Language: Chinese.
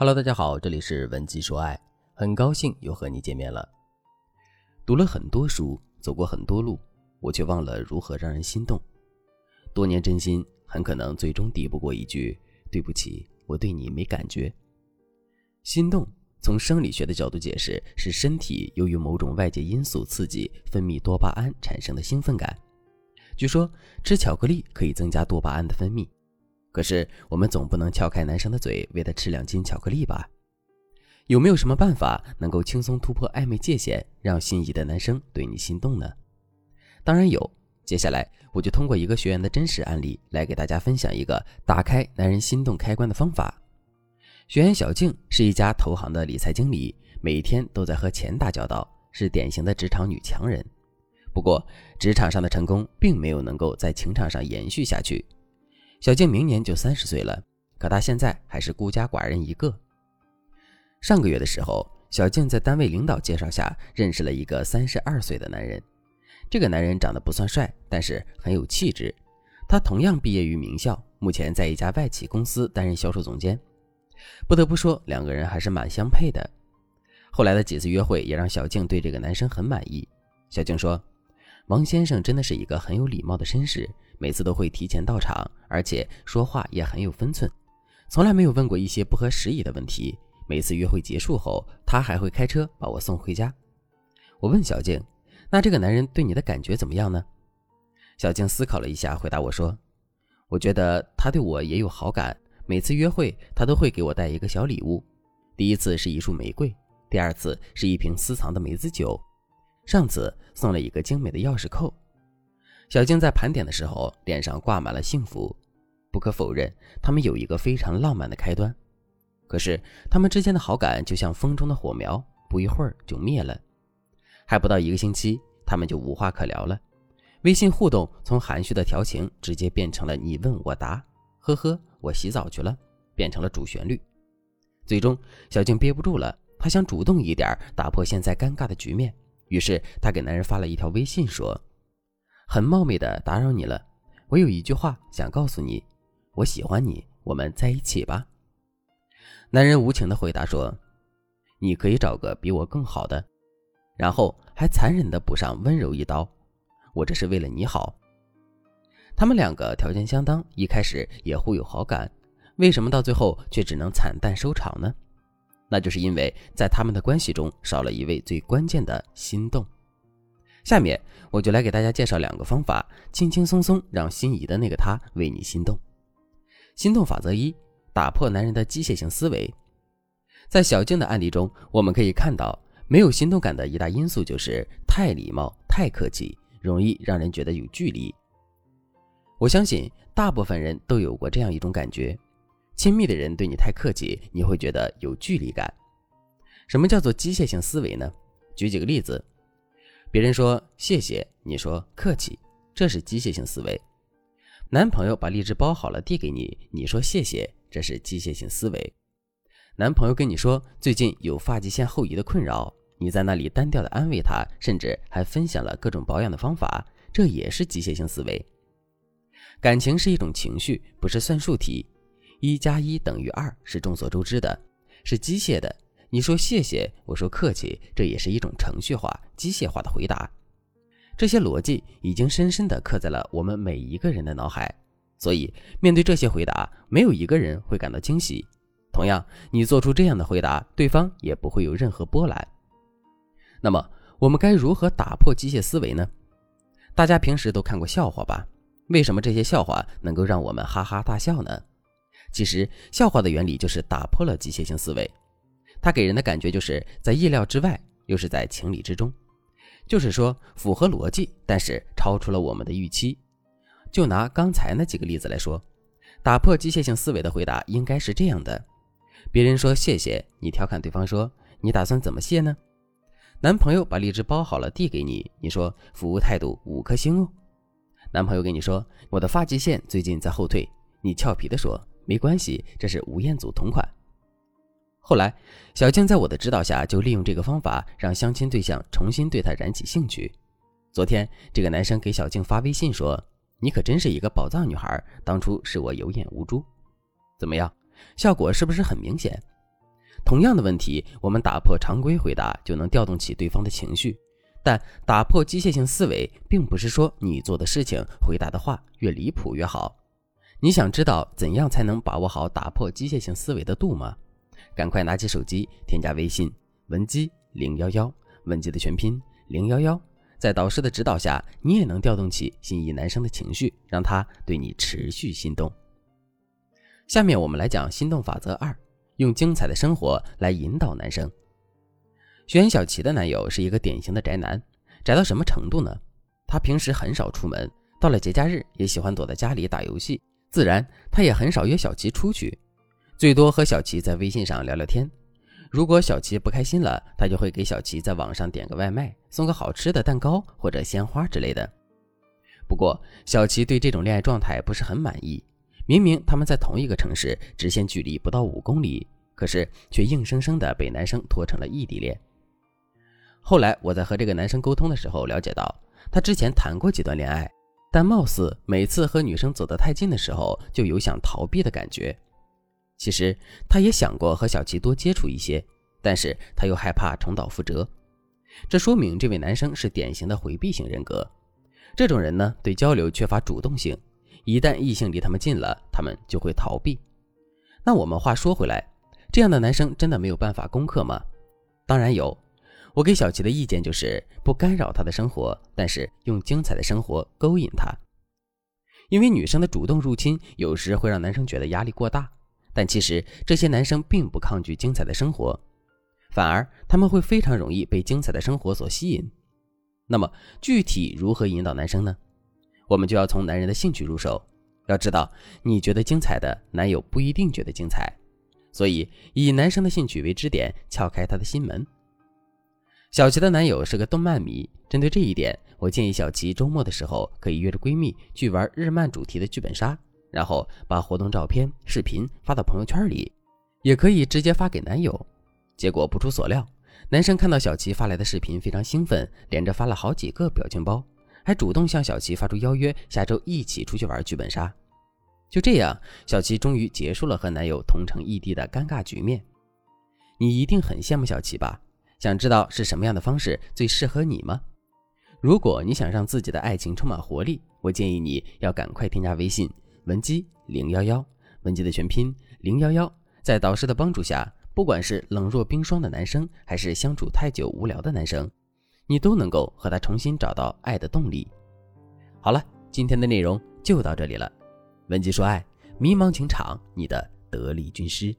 Hello，大家好，这里是文姬说爱，很高兴又和你见面了。读了很多书，走过很多路，我却忘了如何让人心动。多年真心，很可能最终抵不过一句“对不起，我对你没感觉”。心动，从生理学的角度解释，是身体由于某种外界因素刺激，分泌多巴胺产生的兴奋感。据说吃巧克力可以增加多巴胺的分泌。可是，我们总不能撬开男生的嘴，喂他吃两斤巧克力吧？有没有什么办法能够轻松突破暧昧界限，让心仪的男生对你心动呢？当然有。接下来，我就通过一个学员的真实案例，来给大家分享一个打开男人心动开关的方法。学员小静是一家投行的理财经理，每天都在和钱打交道，是典型的职场女强人。不过，职场上的成功并没有能够在情场上延续下去。小静明年就三十岁了，可她现在还是孤家寡人一个。上个月的时候，小静在单位领导介绍下认识了一个三十二岁的男人。这个男人长得不算帅，但是很有气质。他同样毕业于名校，目前在一家外企公司担任销售总监。不得不说，两个人还是蛮相配的。后来的几次约会也让小静对这个男生很满意。小静说：“王先生真的是一个很有礼貌的绅士。”每次都会提前到场，而且说话也很有分寸，从来没有问过一些不合时宜的问题。每次约会结束后，他还会开车把我送回家。我问小静：“那这个男人对你的感觉怎么样呢？”小静思考了一下，回答我说：“我觉得他对我也有好感。每次约会，他都会给我带一个小礼物。第一次是一束玫瑰，第二次是一瓶私藏的梅子酒，上次送了一个精美的钥匙扣。”小静在盘点的时候，脸上挂满了幸福。不可否认，他们有一个非常浪漫的开端。可是，他们之间的好感就像风中的火苗，不一会儿就灭了。还不到一个星期，他们就无话可聊了。微信互动从含蓄的调情，直接变成了你问我答，呵呵，我洗澡去了，变成了主旋律。最终，小静憋不住了，她想主动一点，打破现在尴尬的局面。于是，她给男人发了一条微信说。很冒昧的打扰你了，我有一句话想告诉你，我喜欢你，我们在一起吧。男人无情的回答说：“你可以找个比我更好的。”然后还残忍的补上温柔一刀：“我这是为了你好。”他们两个条件相当，一开始也互有好感，为什么到最后却只能惨淡收场呢？那就是因为在他们的关系中少了一位最关键的心动。下面我就来给大家介绍两个方法，轻轻松松让心仪的那个他为你心动。心动法则一：打破男人的机械性思维。在小静的案例中，我们可以看到，没有心动感的一大因素就是太礼貌、太客气，容易让人觉得有距离。我相信大部分人都有过这样一种感觉：亲密的人对你太客气，你会觉得有距离感。什么叫做机械性思维呢？举几个例子。别人说谢谢，你说客气，这是机械性思维。男朋友把荔枝包好了递给你，你说谢谢，这是机械性思维。男朋友跟你说最近有发际线后移的困扰，你在那里单调的安慰他，甚至还分享了各种保养的方法，这也是机械性思维。感情是一种情绪，不是算术题，一加一等于二是众所周知的，是机械的。你说谢谢，我说客气，这也是一种程序化、机械化的回答。这些逻辑已经深深地刻在了我们每一个人的脑海，所以面对这些回答，没有一个人会感到惊喜。同样，你做出这样的回答，对方也不会有任何波澜。那么，我们该如何打破机械思维呢？大家平时都看过笑话吧？为什么这些笑话能够让我们哈哈大笑呢？其实，笑话的原理就是打破了机械性思维。它给人的感觉就是在意料之外，又是在情理之中，就是说符合逻辑，但是超出了我们的预期。就拿刚才那几个例子来说，打破机械性思维的回答应该是这样的：别人说谢谢，你调侃对方说你打算怎么谢呢？男朋友把荔枝包好了递给你，你说服务态度五颗星哦。男朋友跟你说我的发际线最近在后退，你俏皮的说没关系，这是吴彦祖同款。后来，小静在我的指导下，就利用这个方法，让相亲对象重新对她燃起兴趣。昨天，这个男生给小静发微信说：“你可真是一个宝藏女孩，当初是我有眼无珠。”怎么样，效果是不是很明显？同样的问题，我们打破常规回答就能调动起对方的情绪，但打破机械性思维，并不是说你做的事情、回答的话越离谱越好。你想知道怎样才能把握好打破机械性思维的度吗？赶快拿起手机，添加微信文姬零幺幺，文姬的全拼零幺幺，在导师的指导下，你也能调动起心仪男生的情绪，让他对你持续心动。下面我们来讲心动法则二，用精彩的生活来引导男生。学员小齐的男友是一个典型的宅男，宅到什么程度呢？他平时很少出门，到了节假日也喜欢躲在家里打游戏，自然他也很少约小齐出去。最多和小齐在微信上聊聊天，如果小齐不开心了，他就会给小齐在网上点个外卖，送个好吃的蛋糕或者鲜花之类的。不过，小齐对这种恋爱状态不是很满意。明明他们在同一个城市，直线距离不到五公里，可是却硬生生的被男生拖成了异地恋。后来我在和这个男生沟通的时候，了解到他之前谈过几段恋爱，但貌似每次和女生走得太近的时候，就有想逃避的感觉。其实他也想过和小齐多接触一些，但是他又害怕重蹈覆辙。这说明这位男生是典型的回避型人格。这种人呢，对交流缺乏主动性，一旦异性离他们近了，他们就会逃避。那我们话说回来，这样的男生真的没有办法攻克吗？当然有。我给小齐的意见就是不干扰他的生活，但是用精彩的生活勾引他。因为女生的主动入侵有时会让男生觉得压力过大。但其实这些男生并不抗拒精彩的生活，反而他们会非常容易被精彩的生活所吸引。那么具体如何引导男生呢？我们就要从男人的兴趣入手。要知道，你觉得精彩的男友不一定觉得精彩，所以以男生的兴趣为支点，撬开他的心门。小齐的男友是个动漫迷，针对这一点，我建议小齐周末的时候可以约着闺蜜去玩日漫主题的剧本杀。然后把活动照片、视频发到朋友圈里，也可以直接发给男友。结果不出所料，男生看到小齐发来的视频非常兴奋，连着发了好几个表情包，还主动向小齐发出邀约，下周一起出去玩剧本杀。就这样，小齐终于结束了和男友同城异地的尴尬局面。你一定很羡慕小齐吧？想知道是什么样的方式最适合你吗？如果你想让自己的爱情充满活力，我建议你要赶快添加微信。文姬零幺幺，文姬的全拼零幺幺，在导师的帮助下，不管是冷若冰霜的男生，还是相处太久无聊的男生，你都能够和他重新找到爱的动力。好了，今天的内容就到这里了。文姬说爱，迷茫情场，你的得力军师。